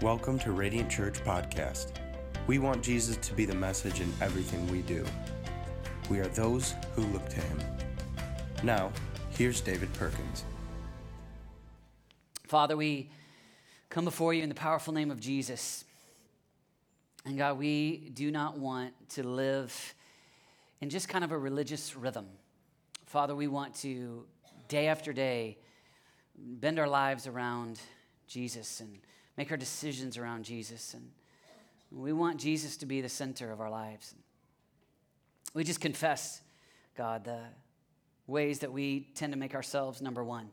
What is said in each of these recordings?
Welcome to Radiant Church Podcast. We want Jesus to be the message in everything we do. We are those who look to him. Now, here's David Perkins. Father, we come before you in the powerful name of Jesus. And God, we do not want to live in just kind of a religious rhythm. Father, we want to, day after day, bend our lives around Jesus and make our decisions around Jesus. And we want Jesus to be the center of our lives. We just confess, God, the ways that we tend to make ourselves number one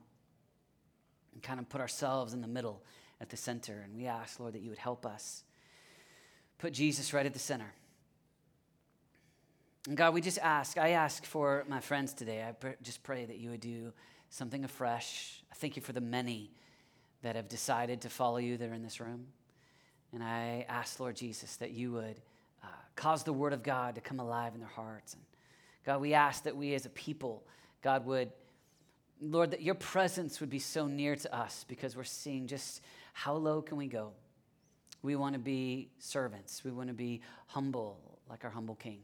and kind of put ourselves in the middle at the center. And we ask, Lord, that you would help us put Jesus right at the center. And God, we just ask, I ask for my friends today. I pr- just pray that you would do something afresh. I thank you for the many that have decided to follow you that are in this room. And I ask, Lord Jesus, that you would uh, cause the word of God to come alive in their hearts. And God, we ask that we as a people, God, would, Lord, that your presence would be so near to us because we're seeing just how low can we go. We want to be servants. We want to be humble like our humble king.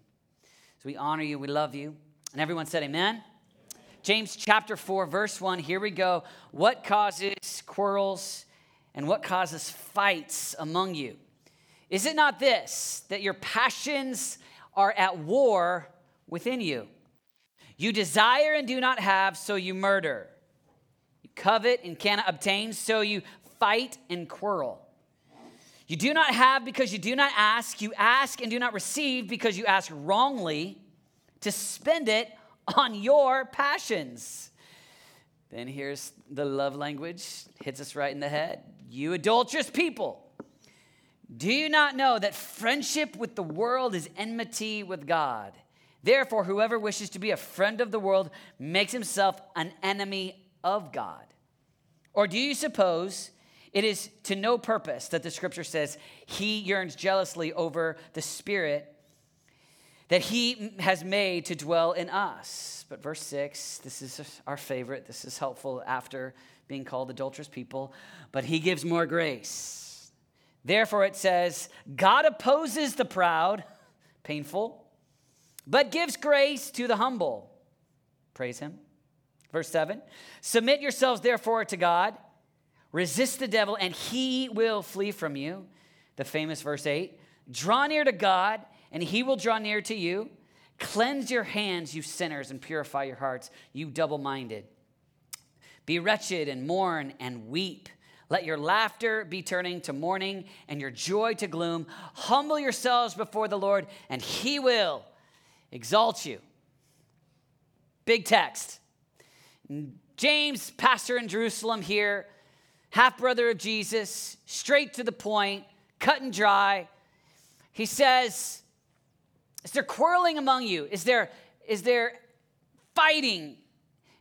So we honor you. We love you. And everyone said, Amen. James chapter 4, verse 1. Here we go. What causes quarrels and what causes fights among you? Is it not this, that your passions are at war within you? You desire and do not have, so you murder. You covet and cannot obtain, so you fight and quarrel. You do not have because you do not ask. You ask and do not receive because you ask wrongly to spend it on your passions. Then here's the love language, hits us right in the head. You adulterous people, do you not know that friendship with the world is enmity with God? Therefore, whoever wishes to be a friend of the world makes himself an enemy of God. Or do you suppose it is to no purpose that the scripture says he yearns jealously over the spirit that he has made to dwell in us. But verse 6, this is our favorite. This is helpful after being called adulterous people. But he gives more grace. Therefore, it says, God opposes the proud, painful, but gives grace to the humble. Praise him. Verse 7 Submit yourselves, therefore, to God. Resist the devil, and he will flee from you. The famous verse 8 Draw near to God, and he will draw near to you. Cleanse your hands, you sinners, and purify your hearts, you double minded. Be wretched and mourn and weep. Let your laughter be turning to mourning and your joy to gloom. Humble yourselves before the Lord, and he will exalt you. Big text. James, pastor in Jerusalem here, half brother of Jesus, straight to the point, cut and dry. He says, Is there quarreling among you? Is there, is there fighting?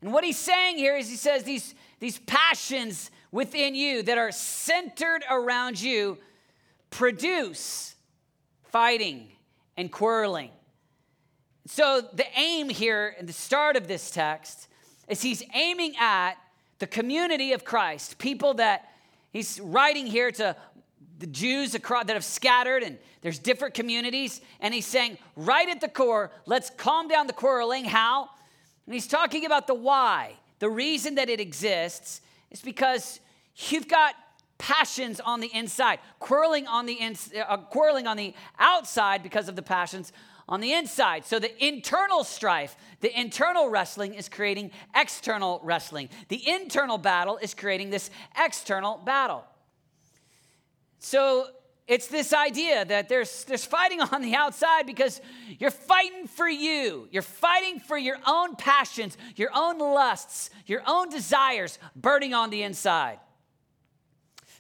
And what he's saying here is he says these, these passions within you that are centered around you produce fighting and quarreling. So the aim here in the start of this text is he's aiming at the community of Christ, people that he's writing here to the Jews across, that have scattered, and there's different communities. And he's saying, right at the core, let's calm down the quarreling. How? And he's talking about the why. The reason that it exists is because you've got passions on the inside, quarreling on the ins- uh, quarreling on the outside because of the passions on the inside. So the internal strife, the internal wrestling is creating external wrestling. The internal battle is creating this external battle. So it's this idea that there's, there's fighting on the outside because you're fighting for you. You're fighting for your own passions, your own lusts, your own desires burning on the inside.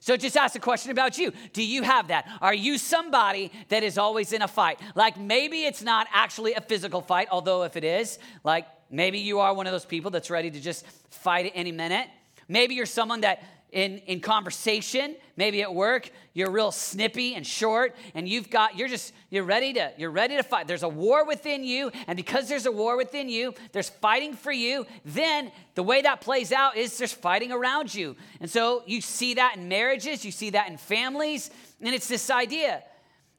So just ask a question about you. Do you have that? Are you somebody that is always in a fight? Like maybe it's not actually a physical fight, although if it is, like maybe you are one of those people that's ready to just fight at any minute. Maybe you're someone that in, in conversation, maybe at work, you're real snippy and short, and you've got, you're just, you're ready to, you're ready to fight. There's a war within you, and because there's a war within you, there's fighting for you, then the way that plays out is there's fighting around you. And so you see that in marriages, you see that in families, and it's this idea.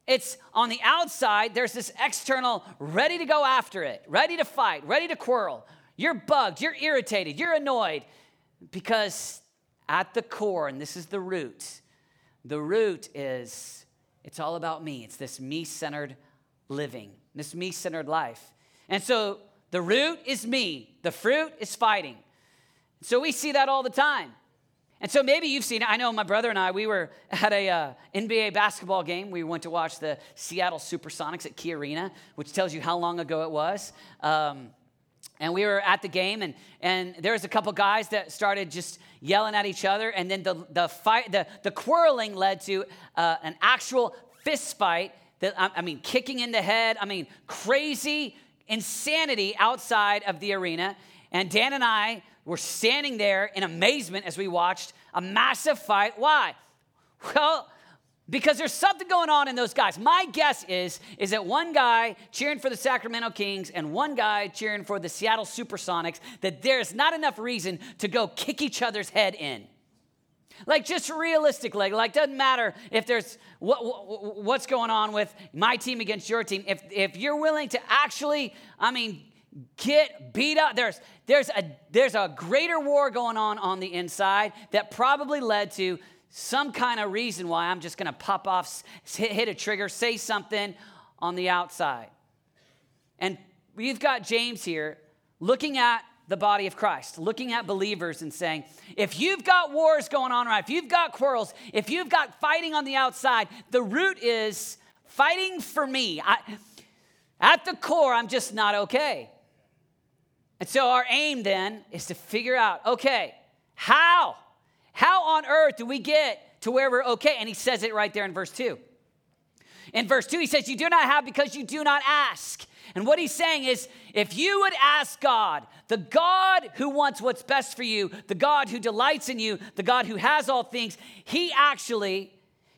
It's on the outside, there's this external, ready to go after it, ready to fight, ready to quarrel. You're bugged, you're irritated, you're annoyed because at the core, and this is the root, the root is it's all about me. It's this me centered living, this me centered life. And so the root is me, the fruit is fighting. So we see that all the time. And so maybe you've seen. I know my brother and I, we were at a uh, NBA basketball game. We went to watch the Seattle Supersonics at Key Arena, which tells you how long ago it was. Um, and we were at the game and, and there was a couple guys that started just yelling at each other and then the, the fight the, the quarreling led to uh, an actual fist fight that I, I mean kicking in the head i mean crazy insanity outside of the arena. And dan and i were standing there in amazement as we watched a massive fight. Why? Well because there's something going on in those guys. My guess is is that one guy cheering for the Sacramento Kings and one guy cheering for the Seattle Supersonics that there's not enough reason to go kick each other's head in. Like just realistically, like doesn't matter if there's what, what, what's going on with my team against your team. If if you're willing to actually, I mean, get beat up, there's there's a there's a greater war going on on the inside that probably led to some kind of reason why I'm just going to pop off, hit, a trigger, say something on the outside. And we've got James here looking at the body of Christ, looking at believers and saying, if you've got wars going on, right, if you've got quarrels, if you've got fighting on the outside, the root is fighting for me. I, at the core, I'm just not okay. And so our aim then is to figure out okay, how? How on earth do we get to where we're okay? And he says it right there in verse 2. In verse 2, he says, You do not have because you do not ask. And what he's saying is, if you would ask God, the God who wants what's best for you, the God who delights in you, the God who has all things, he actually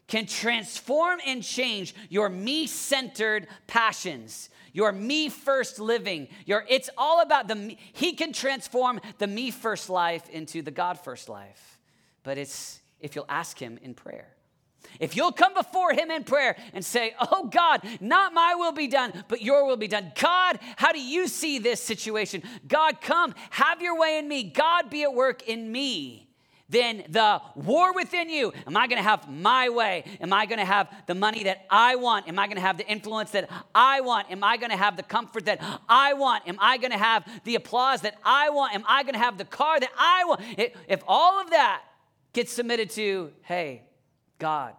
can transform and change your me centered passions, your me first living. Your, it's all about the he can transform the me first life into the God first life but it's if you'll ask Him in prayer. If you'll come before Him in prayer and say, Oh God, not my will be done, but your will be done. God, how do you see this situation? God, come, have your way in me. God, be at work in me. Then the war within you am I going to have my way? Am I going to have the money that I want? Am I going to have the influence that I want? Am I going to have the comfort that I want? Am I going to have the applause that I want? Am I going to have the car that I want? If all of that Get submitted to, hey, God,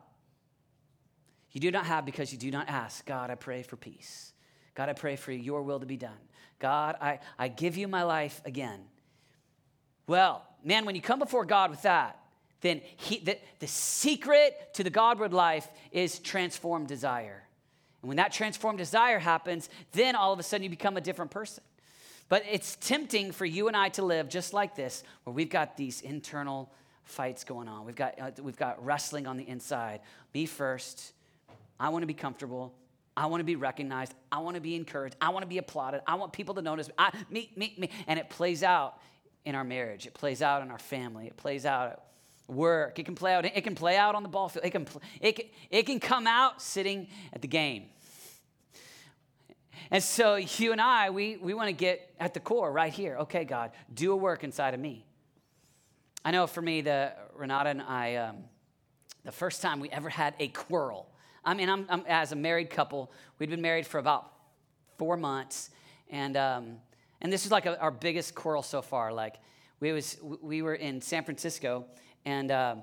you do not have because you do not ask. God, I pray for peace. God, I pray for your will to be done. God, I, I give you my life again. Well, man, when you come before God with that, then he, the, the secret to the Godward life is transformed desire. And when that transformed desire happens, then all of a sudden you become a different person. But it's tempting for you and I to live just like this, where we've got these internal fights going on. We've got, uh, we've got wrestling on the inside. Me first. I want to be comfortable. I want to be recognized. I want to be encouraged. I want to be applauded. I want people to notice me. I, me, me, me. And it plays out in our marriage. It plays out in our family. It plays out at work. It can play out. It can play out on the ball field. It can, it can, it can come out sitting at the game. And so you and I, we, we want to get at the core right here. Okay, God, do a work inside of me. I know for me, the Renata and I, um, the first time we ever had a quarrel. I mean, I'm, I'm, as a married couple, we'd been married for about four months, and um, and this is like a, our biggest quarrel so far. Like we was we were in San Francisco, and uh,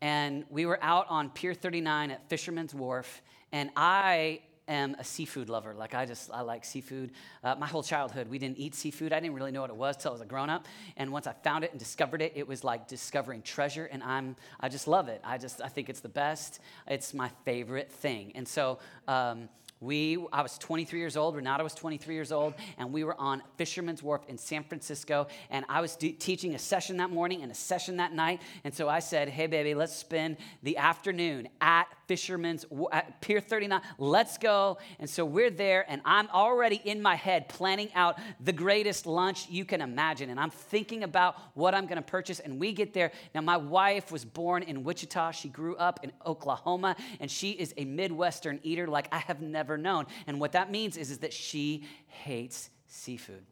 and we were out on Pier 39 at Fisherman's Wharf, and I am a seafood lover. Like I just, I like seafood. Uh, my whole childhood, we didn't eat seafood. I didn't really know what it was till I was a grown up. And once I found it and discovered it, it was like discovering treasure. And I'm, I just love it. I just, I think it's the best. It's my favorite thing. And so um, we i was 23 years old renata was 23 years old and we were on fisherman's wharf in san francisco and i was teaching a session that morning and a session that night and so i said hey baby let's spend the afternoon at fisherman's at pier 39 let's go. And so we're there and i'm already in my head planning out the greatest lunch you can imagine. And i'm thinking about what i'm going to purchase and we get there. Now my wife was born in wichita. She grew up in oklahoma and she is a midwestern eater like i have never known. And what that means is, is that she hates seafood.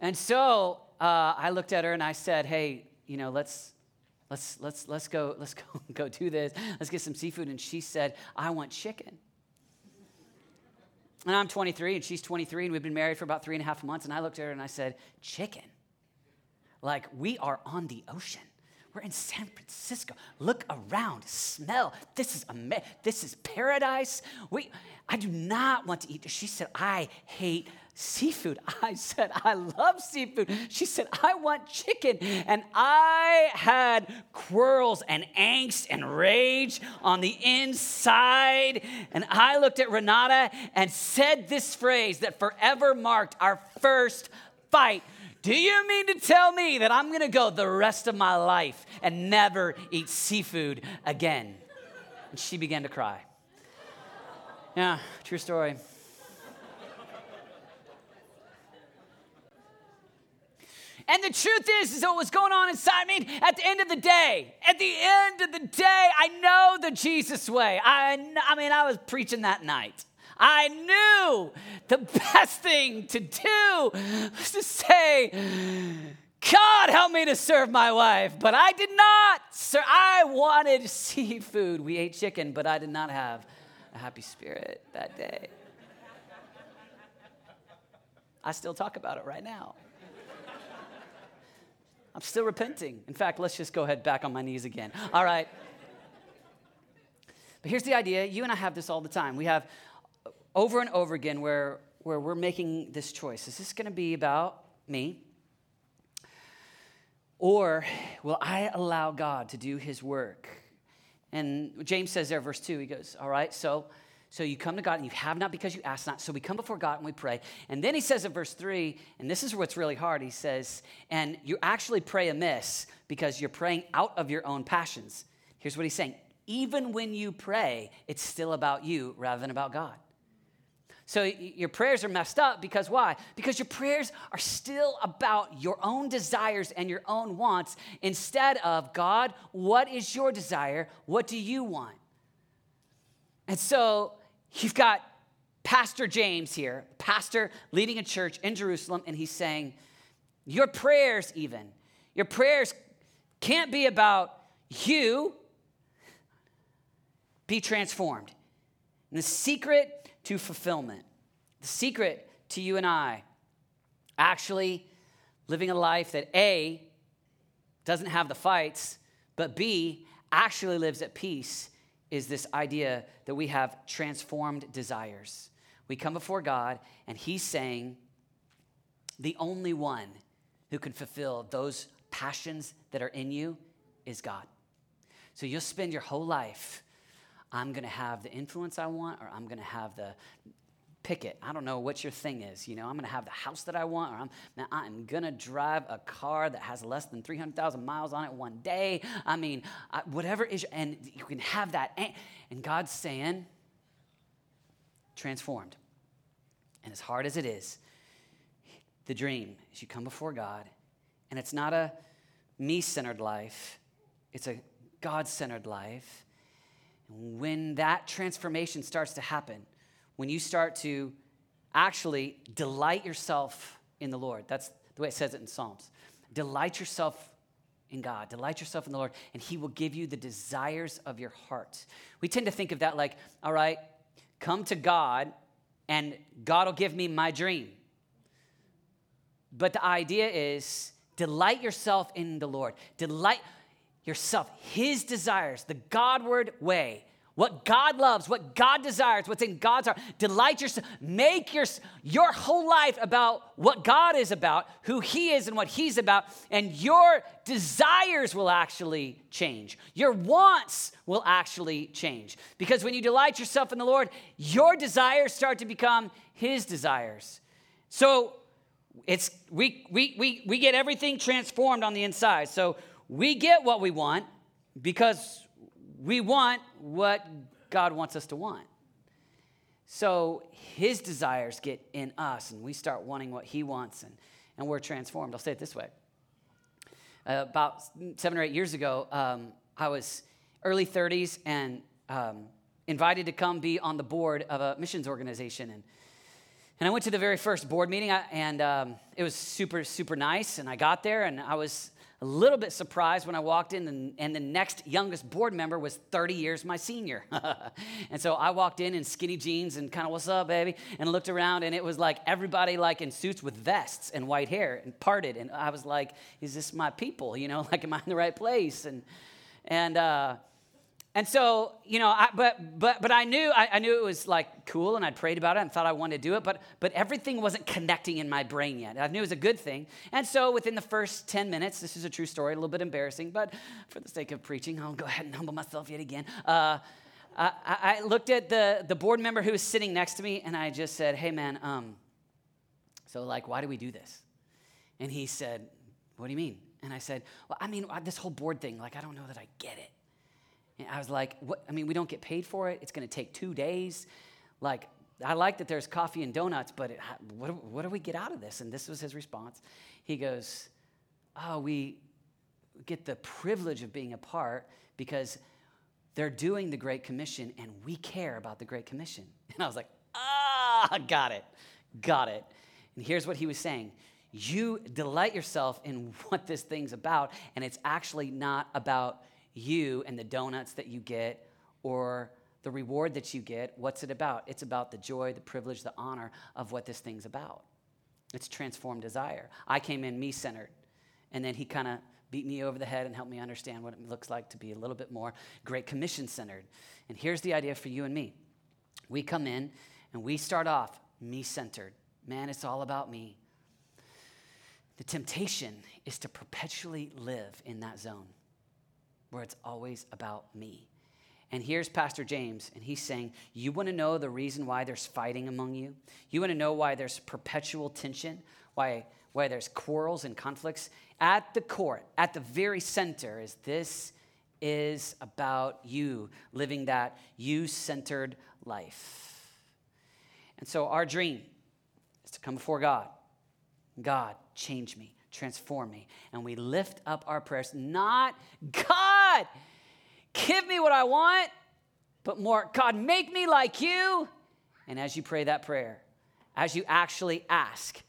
And so uh, I looked at her and I said, hey, you know, let's, let's, let's, let's go, let's go, go do this. Let's get some seafood. And she said, I want chicken. And I'm 23 and she's 23 and we've been married for about three and a half months. And I looked at her and I said, chicken. Like we are on the ocean. We're in San Francisco. Look around, smell. This is ama- this is paradise. We, I do not want to eat. She said, I hate seafood. I said, I love seafood. She said, I want chicken. And I had quarrels and angst and rage on the inside. And I looked at Renata and said this phrase that forever marked our first fight do you mean to tell me that I'm to go the rest of my life and never eat seafood again? And she began to cry. Yeah, true story. And the truth is, is what was going on inside me at the end of the day. At the end of the day, I know the Jesus way. I, I mean, I was preaching that night. I knew the best thing to do was to say, God help me to serve my wife. But I did not. Sir, I wanted seafood. We ate chicken, but I did not have a happy spirit that day. I still talk about it right now. I'm still repenting. In fact, let's just go ahead back on my knees again. All right. But here's the idea you and I have this all the time. We have over and over again where, where we're making this choice. Is this going to be about me? Or will I allow God to do his work? And James says there, verse 2, he goes, All right, so, so you come to God and you have not because you ask not. So we come before God and we pray. And then he says in verse 3, and this is what's really hard, he says, And you actually pray amiss because you're praying out of your own passions. Here's what he's saying even when you pray, it's still about you rather than about God. So your prayers are messed up because why? Because your prayers are still about your own desires and your own wants instead of God, what is your desire? What do you want? And so you've got Pastor James here, pastor leading a church in Jerusalem, and he's saying, Your prayers, even, your prayers can't be about you. Be transformed. And the secret to fulfillment. The secret to you and I actually living a life that A, doesn't have the fights, but B, actually lives at peace is this idea that we have transformed desires. We come before God, and He's saying, the only one who can fulfill those passions that are in you is God. So you'll spend your whole life I'm going to have the influence I want, or I'm going to have the pick it. I don't know what your thing is. You know, I'm going to have the house that I want, or I'm, man, I'm going to drive a car that has less than 300,000 miles on it one day. I mean, I, whatever is, and you can have that. And, and God's saying, transformed. And as hard as it is, the dream is you come before God, and it's not a me centered life, it's a God centered life when that transformation starts to happen, when you start to actually delight yourself in the Lord, that's the way it says it in Psalms. Delight yourself in God, delight yourself in the Lord, and He will give you the desires of your heart. We tend to think of that like, all right, come to God, and God will give me my dream. But the idea is delight yourself in the Lord. Delight yourself, His desires, the Godward way, what God loves, what God desires, what's in God's heart. Delight yourself. Make your, your whole life about what God is about, who He is, and what He's about. And your desires will actually change. Your wants will actually change. Because when you delight yourself in the Lord, your desires start to become His desires. So it's we we we we get everything transformed on the inside. So we get what we want because we want what God wants us to want. So his desires get in us, and we start wanting what he wants, and, and we're transformed. I'll say it this way. Uh, about seven or eight years ago, um, I was early 30s and um, invited to come be on the board of a missions organization. And, and I went to the very first board meeting, and um, it was super, super nice. And I got there, and I was a little bit surprised when I walked in, and, and the next youngest board member was 30 years my senior. and so I walked in in skinny jeans and kind of, what's up, baby? And looked around, and it was like everybody like in suits with vests and white hair and parted. And I was like, is this my people? You know, like, am I in the right place? And, and, uh, and so, you know, I, but but but I knew I, I, knew it was like cool, and I'd prayed about it and thought I wanted to do it, but but everything wasn't connecting in my brain yet. I knew it was a good thing, and so within the first ten minutes, this is a true story, a little bit embarrassing, but for the sake of preaching, I'll go ahead and humble myself yet again. Uh, I, I, looked at the the board member who was sitting next to me, and I just said, "Hey, man, um, so like, why do we do this?" And he said, "What do you mean?" And I said, "Well, I mean, this whole board thing, like, I don't know that I get it." And I was like, what? I mean, we don't get paid for it. It's going to take two days. Like, I like that there's coffee and donuts, but it, what, what do we get out of this? And this was his response. He goes, Oh, we get the privilege of being a part because they're doing the Great Commission and we care about the Great Commission. And I was like, Ah, got it, got it. And here's what he was saying You delight yourself in what this thing's about, and it's actually not about you and the donuts that you get or the reward that you get, what's it about? It's about the joy, the privilege, the honor of what this thing's about. It's transformed desire. I came in me centered, and then he kind of beat me over the head and helped me understand what it looks like to be a little bit more Great Commission centered. And here's the idea for you and me we come in and we start off me centered. Man, it's all about me. The temptation is to perpetually live in that zone where it's always about me. And here's Pastor James, and he's saying, You want to know the reason why there's fighting among you? You want to know why there's perpetual tension, why, why there's quarrels and conflicts? At the core, at the very center, is this is about you living that you centered life. And so, our dream is to come before God. God, change me transform me. And we lift up our prayers, not God, give me what I want, but more, God, make me like you. And as you pray that prayer, as you actually ask,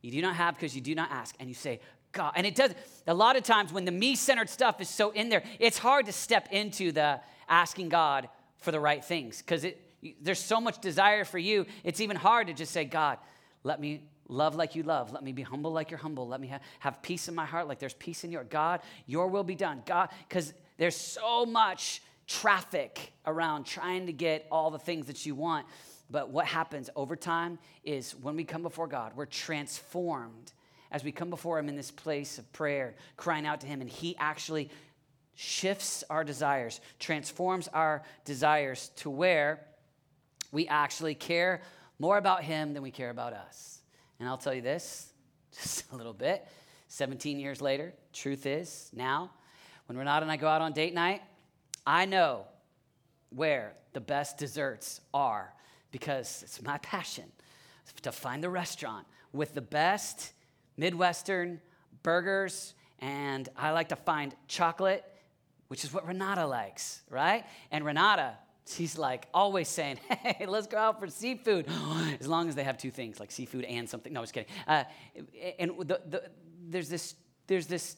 you do not have because you do not ask, and you say, God, and it does, a lot of times when the me centered stuff is so in there, it's hard to step into the asking God for the right things because there's so much desire for you. It's even hard to just say, God, let me love like you love. Let me be humble like you're humble. Let me have, have peace in my heart like there's peace in your God. Your will be done. God, because there's so much traffic around trying to get all the things that you want. But what happens over time is when we come before God, we're transformed as we come before Him in this place of prayer, crying out to Him, and He actually shifts our desires, transforms our desires to where we actually care more about Him than we care about us. And I'll tell you this just a little bit. 17 years later, truth is now, when Renata and I go out on date night, I know where the best desserts are because it's my passion to find the restaurant with the best Midwestern burgers. And I like to find chocolate, which is what Renata likes, right? And Renata, she's like always saying, hey, let's go out for seafood. as long as they have two things, like seafood and something. No, I was kidding. Uh, and the, the, there's, this, there's this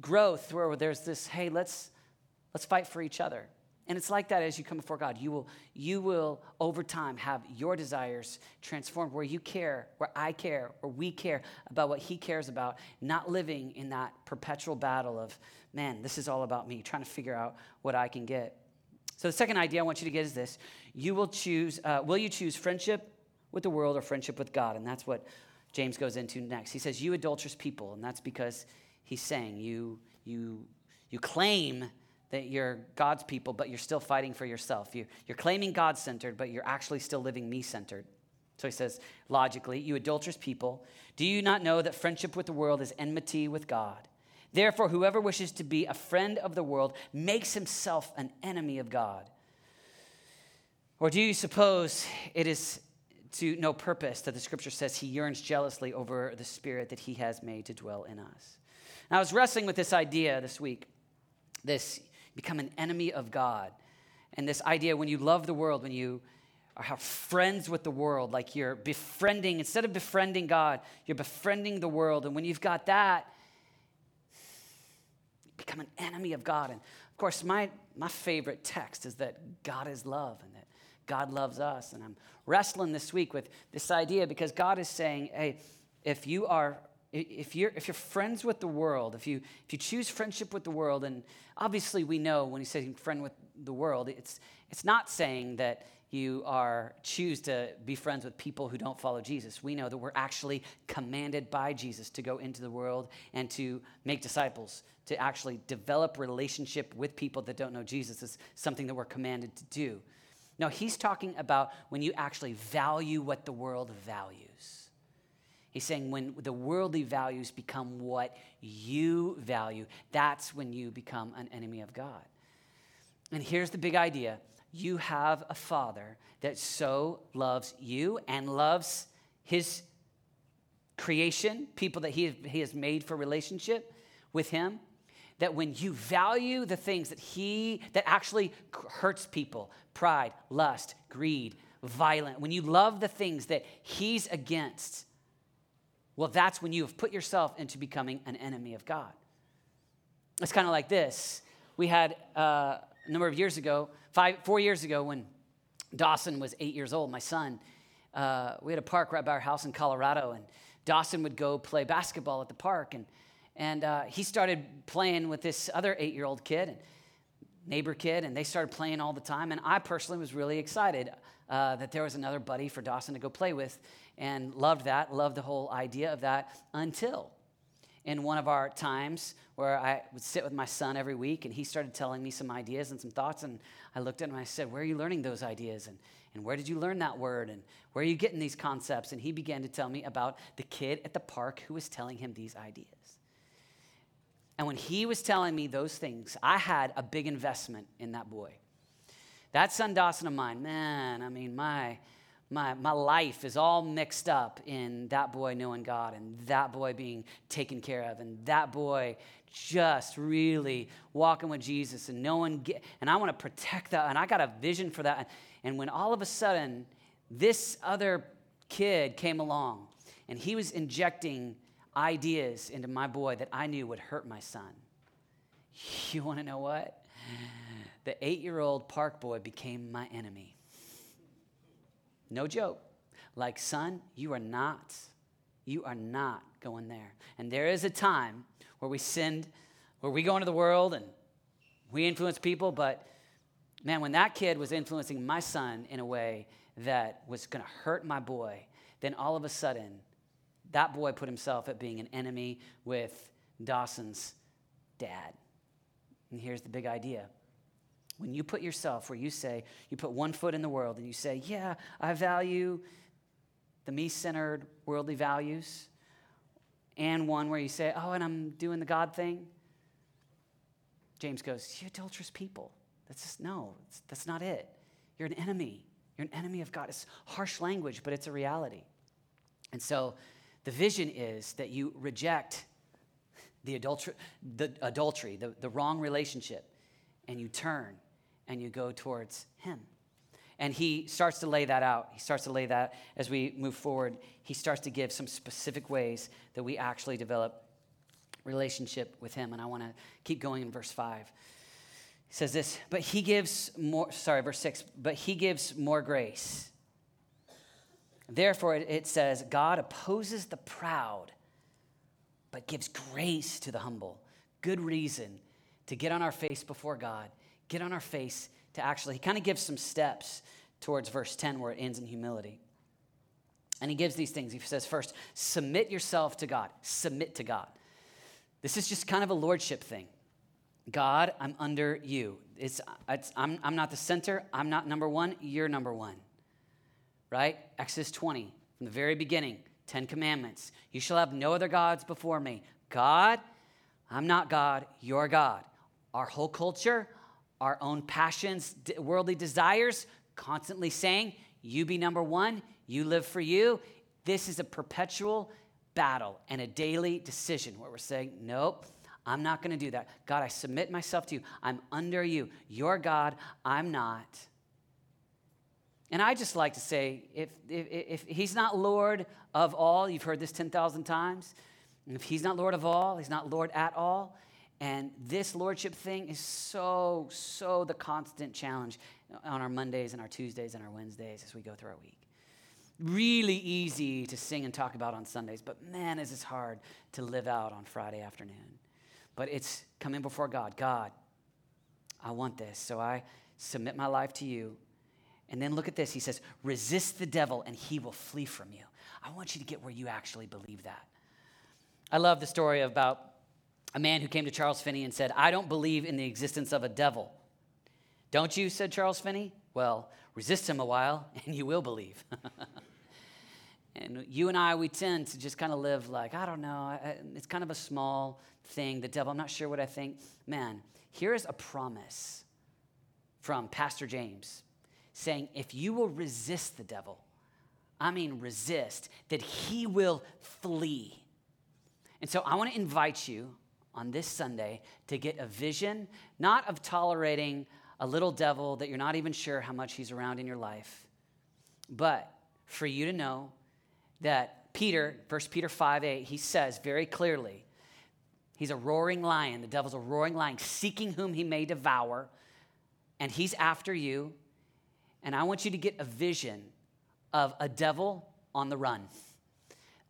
growth where there's this, hey, let's, let's fight for each other. And it's like that as you come before God. You will, you will, over time, have your desires transformed where you care, where I care, or we care about what He cares about, not living in that perpetual battle of, man, this is all about me, trying to figure out what I can get. So the second idea I want you to get is this: you will choose. Uh, will you choose friendship with the world or friendship with God? And that's what James goes into next. He says, "You adulterous people," and that's because he's saying you you you claim that you're God's people, but you're still fighting for yourself. You, you're claiming God centered, but you're actually still living me centered. So he says, logically, you adulterous people, do you not know that friendship with the world is enmity with God? Therefore, whoever wishes to be a friend of the world makes himself an enemy of God. Or do you suppose it is to no purpose that the scripture says he yearns jealously over the spirit that he has made to dwell in us? I was wrestling with this idea this week this become an enemy of God. And this idea when you love the world, when you are friends with the world, like you're befriending, instead of befriending God, you're befriending the world. And when you've got that, become an enemy of God. And of course, my, my favorite text is that God is love and that God loves us. And I'm wrestling this week with this idea because God is saying, hey, if you are if you're if you're friends with the world if you if you choose friendship with the world and obviously we know when he's saying friend with the world it's it's not saying that you are choose to be friends with people who don't follow jesus. We know that we're actually commanded by jesus to go into the world and to make disciples to actually develop relationship with people that don't know jesus is something that we're commanded to do. No he's talking about when you actually value what the world values. He's saying when the worldly values become what you value, that's when you become an enemy of God. And here's the big idea you have a father that so loves you and loves his creation, people that he, he has made for relationship with him, that when you value the things that he, that actually hurts people, pride, lust, greed, violent, when you love the things that he's against, well, that's when you have put yourself into becoming an enemy of God. It's kind of like this. We had uh, a number of years ago, five, four years ago, when Dawson was eight years old, my son, uh, we had a park right by our house in Colorado, and Dawson would go play basketball at the park. And, and uh, he started playing with this other eight year old kid, and neighbor kid, and they started playing all the time. And I personally was really excited uh, that there was another buddy for Dawson to go play with and loved that, loved the whole idea of that until in one of our times where I would sit with my son every week and he started telling me some ideas and some thoughts. And I looked at him and I said, Where are you learning those ideas? And, and where did you learn that word? And where are you getting these concepts? And he began to tell me about the kid at the park who was telling him these ideas. And when he was telling me those things, I had a big investment in that boy. That son Dawson of mine, man, I mean, my my, my life is all mixed up in that boy knowing God and that boy being taken care of and that boy just really walking with Jesus and knowing, get, and I want to protect that and I got a vision for that. And when all of a sudden this other kid came along and he was injecting ideas into my boy that I knew would hurt my son. You want to know what? The eight year old park boy became my enemy. No joke. Like, son, you are not, you are not going there. And there is a time where we send, where we go into the world and we influence people, but man, when that kid was influencing my son in a way that was going to hurt my boy, then all of a sudden, that boy put himself at being an enemy with Dawson's dad. And here's the big idea when you put yourself where you say, you put one foot in the world and you say, yeah, I value the me centered worldly values, and one where you say, oh, and I'm doing the God thing, James goes, you adulterous people. That's just, no, that's not it. You're an enemy. You're an enemy of God. It's harsh language, but it's a reality. And so the vision is that you reject the, adultery, the adultery, the, the wrong relationship, and you turn and you go towards Him. And he starts to lay that out. He starts to lay that as we move forward. He starts to give some specific ways that we actually develop relationship with him. And I want to keep going in verse 5. He says this, but he gives more, sorry, verse 6, but he gives more grace. Therefore, it says, God opposes the proud, but gives grace to the humble. Good reason to get on our face before God get on our face to actually, he kind of gives some steps towards verse 10 where it ends in humility. And he gives these things. He says, first, submit yourself to God. Submit to God. This is just kind of a lordship thing. God, I'm under you. It's, it's, I'm, I'm not the center. I'm not number one. You're number one. Right? Exodus 20, from the very beginning, Ten Commandments. You shall have no other gods before me. God, I'm not God. You're God. Our whole culture, our own passions, worldly desires, constantly saying, You be number one. You live for you. This is a perpetual battle and a daily decision where we're saying, Nope, I'm not going to do that. God, I submit myself to you. I'm under you. You're God. I'm not. And I just like to say if, if, if he's not Lord of all, you've heard this 10,000 times. If he's not Lord of all, he's not Lord at all. And this lordship thing is so, so the constant challenge on our Mondays and our Tuesdays and our Wednesdays as we go through our week. Really easy to sing and talk about on Sundays, but man, is this hard to live out on Friday afternoon. But it's coming before God. God, I want this, so I submit my life to you. And then look at this. He says, resist the devil and he will flee from you. I want you to get where you actually believe that. I love the story about a man who came to Charles Finney and said, I don't believe in the existence of a devil. Don't you? said Charles Finney. Well, resist him a while and you will believe. and you and I, we tend to just kind of live like, I don't know, it's kind of a small thing. The devil, I'm not sure what I think. Man, here's a promise from Pastor James saying, if you will resist the devil, I mean resist, that he will flee. And so I want to invite you on this Sunday to get a vision, not of tolerating a little devil that you're not even sure how much he's around in your life, but for you to know that Peter, 1 Peter 5 8, he says very clearly, he's a roaring lion. The devil's a roaring lion, seeking whom he may devour, and he's after you. And I want you to get a vision of a devil on the run.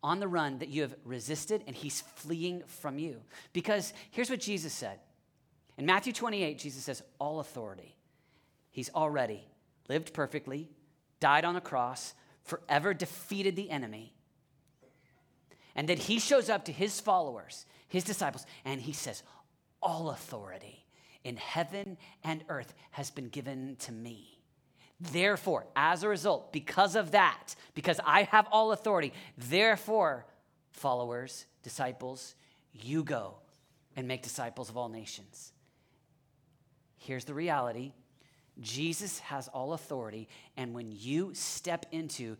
On the run that you have resisted and he's fleeing from you. Because here's what Jesus said. In Matthew 28, Jesus says, All authority. He's already lived perfectly, died on a cross, forever defeated the enemy. And then he shows up to his followers, his disciples, and he says, All authority in heaven and earth has been given to me. Therefore, as a result, because of that, because I have all authority, therefore, followers, disciples, you go and make disciples of all nations. Here's the reality Jesus has all authority, and when you step into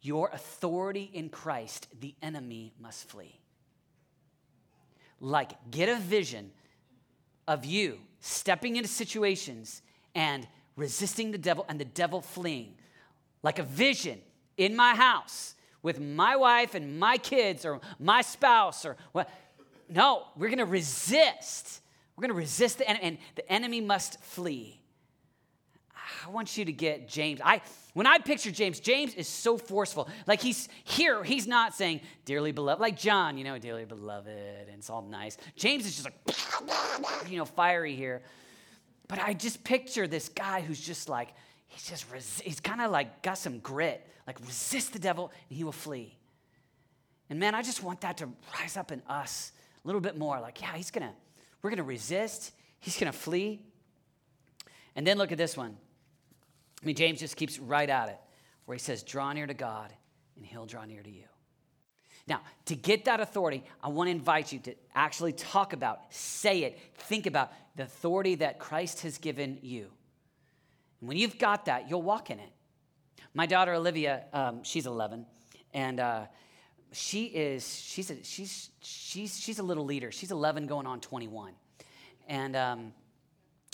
your authority in Christ, the enemy must flee. Like, get a vision of you stepping into situations and resisting the devil and the devil fleeing. Like a vision in my house with my wife and my kids or my spouse or what. No, we're going to resist. We're going to resist the enemy, and the enemy must flee. I want you to get James. I when I picture James, James is so forceful. Like he's here, he's not saying dearly beloved, like John, you know, dearly beloved, and it's all nice. James is just like, you know, fiery here. But I just picture this guy who's just like, he's just, he's kind of like got some grit, like resist the devil and he will flee. And man, I just want that to rise up in us a little bit more. Like, yeah, he's gonna, we're gonna resist, he's gonna flee. And then look at this one. I mean, James just keeps right at it, where he says, Draw near to God, and he'll draw near to you. Now, to get that authority, I want to invite you to actually talk about, say it, think about the authority that Christ has given you. And when you've got that, you'll walk in it. My daughter Olivia, um, she's 11, and uh, she is she's a, she's she's she's a little leader. She's 11, going on 21, and um,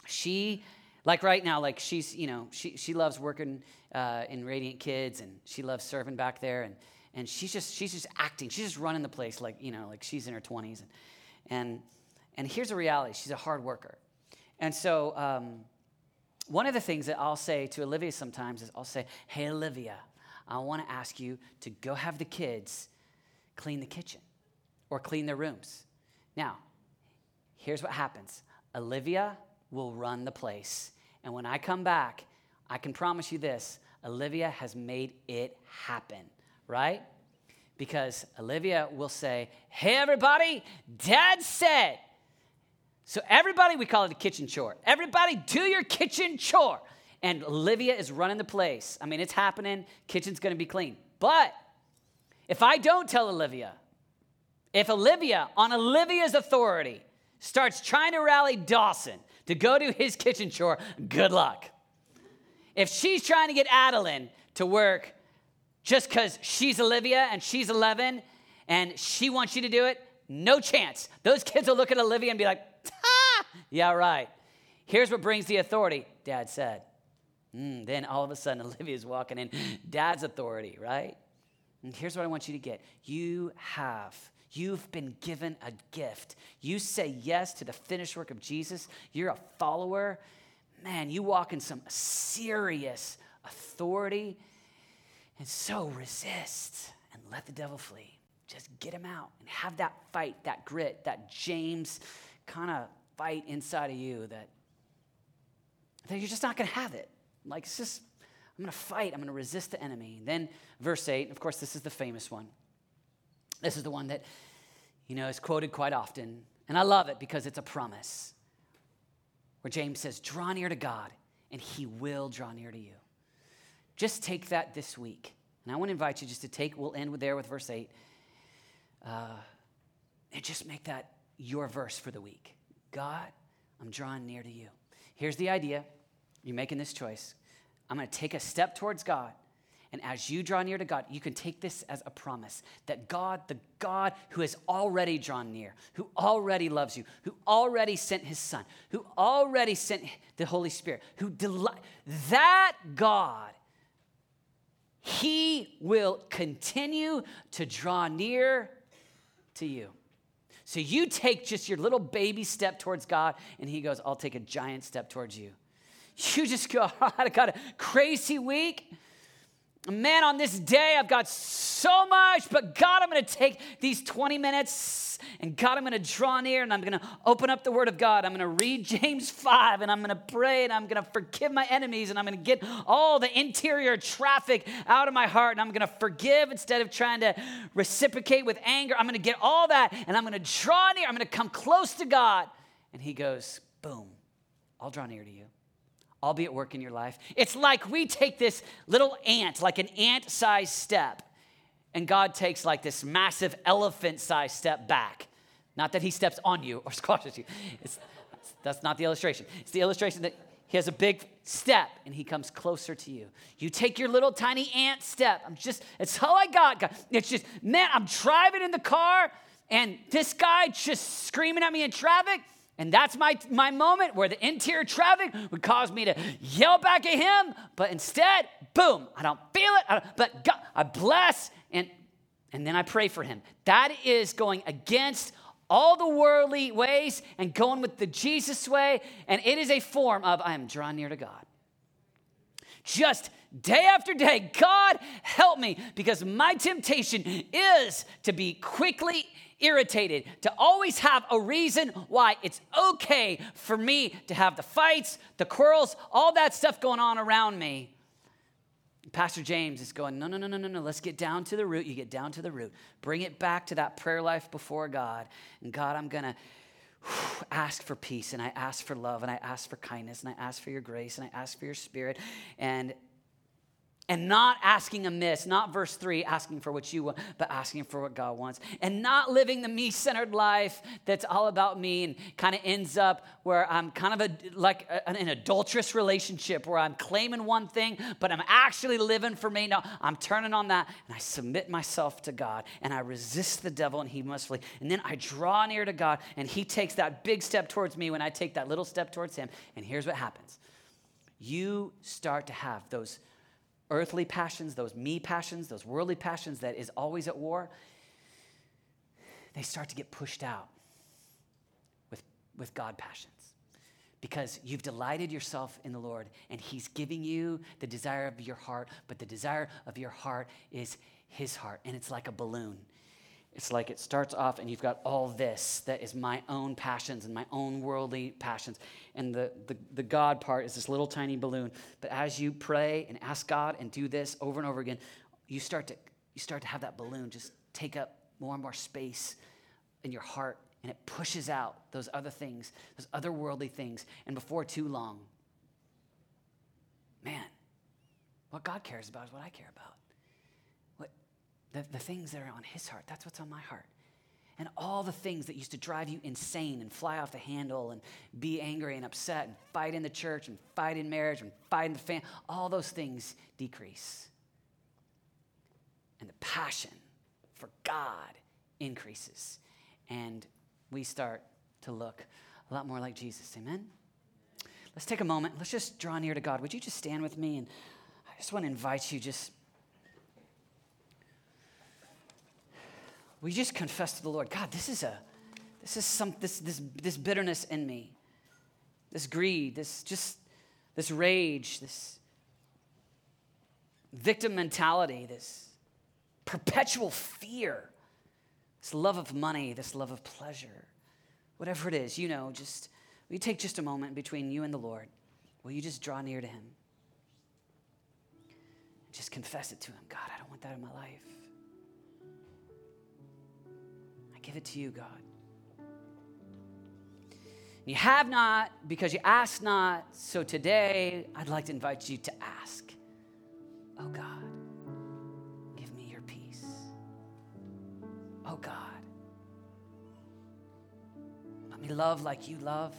she like right now, like she's, you know, she, she loves working uh, in Radiant Kids and she loves serving back there. And, and she's just, she's just acting. She's just running the place like, you know, like she's in her 20s. And, and, and here's the reality. She's a hard worker. And so um, one of the things that I'll say to Olivia sometimes is I'll say, hey, Olivia, I want to ask you to go have the kids clean the kitchen or clean their rooms. Now, here's what happens. Olivia will run the place And when I come back, I can promise you this Olivia has made it happen, right? Because Olivia will say, Hey, everybody, dad said. So, everybody, we call it a kitchen chore. Everybody, do your kitchen chore. And Olivia is running the place. I mean, it's happening. Kitchen's gonna be clean. But if I don't tell Olivia, if Olivia, on Olivia's authority, starts trying to rally Dawson to go do his kitchen chore, good luck. If she's trying to get Adeline to work just because she's Olivia and she's 11 and she wants you to do it, no chance. Those kids will look at Olivia and be like, ah, yeah, right. Here's what brings the authority, Dad said. Mm, then all of a sudden, Olivia's walking in Dad's authority, right? And here's what I want you to get you have You've been given a gift. You say yes to the finished work of Jesus. You're a follower. Man, you walk in some serious authority. And so resist and let the devil flee. Just get him out and have that fight, that grit, that James kind of fight inside of you that, that you're just not going to have it. Like, it's just, I'm going to fight. I'm going to resist the enemy. Then, verse 8, of course, this is the famous one. This is the one that, you know, is quoted quite often. And I love it because it's a promise where James says, Draw near to God, and he will draw near to you. Just take that this week. And I want to invite you just to take, we'll end there with verse 8. Uh, and just make that your verse for the week. God, I'm drawing near to you. Here's the idea you're making this choice. I'm going to take a step towards God. And as you draw near to God, you can take this as a promise that God, the God who has already drawn near, who already loves you, who already sent his son, who already sent the Holy Spirit, who delight, that God, he will continue to draw near to you. So you take just your little baby step towards God, and he goes, I'll take a giant step towards you. You just go, I got a crazy week man, on this day, I've got so much, but God, I'm going to take these 20 minutes and God, I'm going to draw near and I'm going to open up the Word of God. I'm going to read James 5 and I'm going to pray and I'm going to forgive my enemies and I'm going to get all the interior traffic out of my heart and I'm going to forgive instead of trying to reciprocate with anger. I'm going to get all that and I'm going to draw near. I'm going to come close to God. And He goes, boom, I'll draw near to you. I'll be at work in your life. It's like we take this little ant, like an ant sized step, and God takes like this massive elephant sized step back. Not that he steps on you or squashes you. It's, that's not the illustration. It's the illustration that he has a big step and he comes closer to you. You take your little tiny ant step. I'm just, it's all I got. God. It's just, man, I'm driving in the car and this guy just screaming at me in traffic and that's my, my moment where the interior traffic would cause me to yell back at him, but instead, boom, I don't feel it, I but God, I bless and, and then I pray for him. That is going against all the worldly ways and going with the Jesus way, and it is a form of I am drawn near to God. Just day after day, God, help me, because my temptation is to be quickly irritated, to always have a reason why it's okay for me to have the fights, the quarrels, all that stuff going on around me. Pastor James is going, no, no, no, no, no, no. Let's get down to the root. You get down to the root. Bring it back to that prayer life before God. And God, I'm going to ask for peace and I ask for love and I ask for kindness and I ask for your grace and I ask for your spirit. And and not asking amiss, not verse three, asking for what you want, but asking for what God wants, and not living the me centered life that's all about me and kind of ends up where I'm kind of a, like a, an adulterous relationship where I'm claiming one thing, but I'm actually living for me. No, I'm turning on that and I submit myself to God and I resist the devil and he must flee. And then I draw near to God and he takes that big step towards me when I take that little step towards him. And here's what happens you start to have those earthly passions, those me passions, those worldly passions that is always at war, they start to get pushed out with, with God passions. Because you've delighted yourself in the Lord and He's giving you the desire of your heart, but the desire of your heart is His heart. And it's like a balloon. It's like it starts off and you've got all this that is my own passions and my own worldly passions. And the, the, the God part is this little tiny balloon. But as you pray and ask God and do this over and over again, you start to, you start to have that balloon just take up more and more space in your heart and it pushes out those other things, those other worldly things. And before too long, man, what God cares about is what I care about. The, the things that are on his heart, that's what's on my heart. And all the things that used to drive you insane and fly off the handle and be angry and upset and fight in the church and fight in marriage and fight in the family, all those things decrease. And the passion for God increases. And we start to look a lot more like Jesus. Amen? Let's take a moment. Let's just draw near to God. Would you just stand with me? And I just want to invite you just we just confess to the Lord, God, this is a, this is some, this, this, this bitterness in me, this greed, this just, this rage, this victim mentality, this perpetual fear, this love of money, this love of pleasure, whatever it is, you know, just, you take just a moment between you and the Lord? Will you just draw near to Him? Just confess it to Him. God, I don't want that in my life. Give it to you, God. You have not because you ask not. So today, I'd like to invite you to ask. Oh God, give me your peace. Oh God, let me love like you love.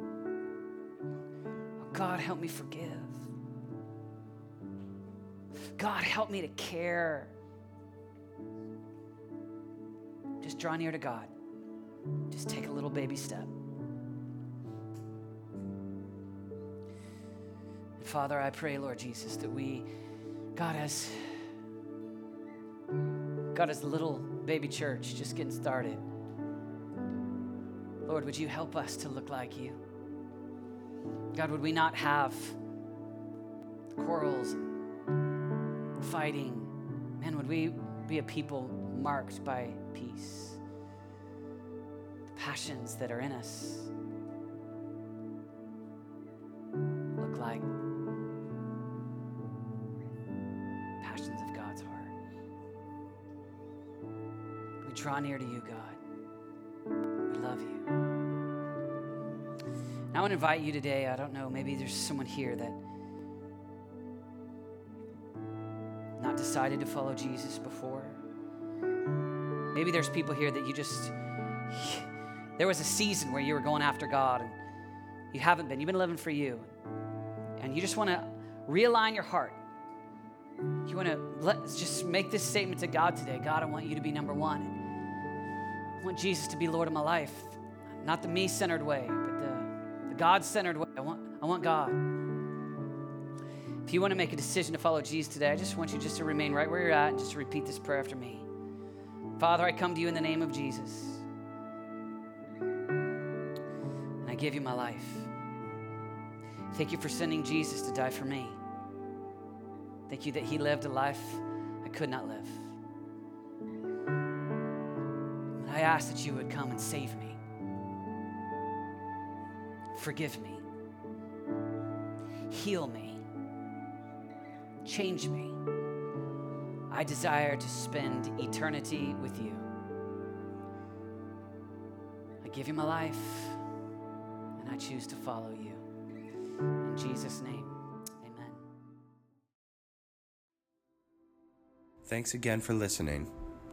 Oh God, help me forgive. God, help me to care Just draw near to God. Just take a little baby step. And Father, I pray, Lord Jesus, that we, God, as God, as little baby church just getting started, Lord, would you help us to look like you? God, would we not have quarrels, fighting? Man, would we be a people marked by peace. The passions that are in us look like passions of God's heart. We draw near to you, God. We love you. I want to invite you today. I don't know, maybe there's someone here that not decided to follow Jesus before. Maybe there's people here that you just, there was a season where you were going after God and you haven't been. You've been living for you. And you just want to realign your heart. You want to let, just make this statement to God today God, I want you to be number one. I want Jesus to be Lord of my life. Not the me centered way, but the, the God centered way. I want, I want God. If you want to make a decision to follow Jesus today, I just want you just to remain right where you're at and just repeat this prayer after me. Father, I come to you in the name of Jesus. And I give you my life. Thank you for sending Jesus to die for me. Thank you that he lived a life I could not live. And I ask that you would come and save me. Forgive me. Heal me. Change me. I desire to spend eternity with you. I give you my life, and I choose to follow you. In Jesus' name, amen. Thanks again for listening.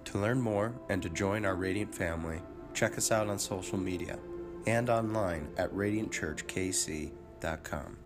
To learn more and to join our Radiant family, check us out on social media and online at radiantchurchkc.com.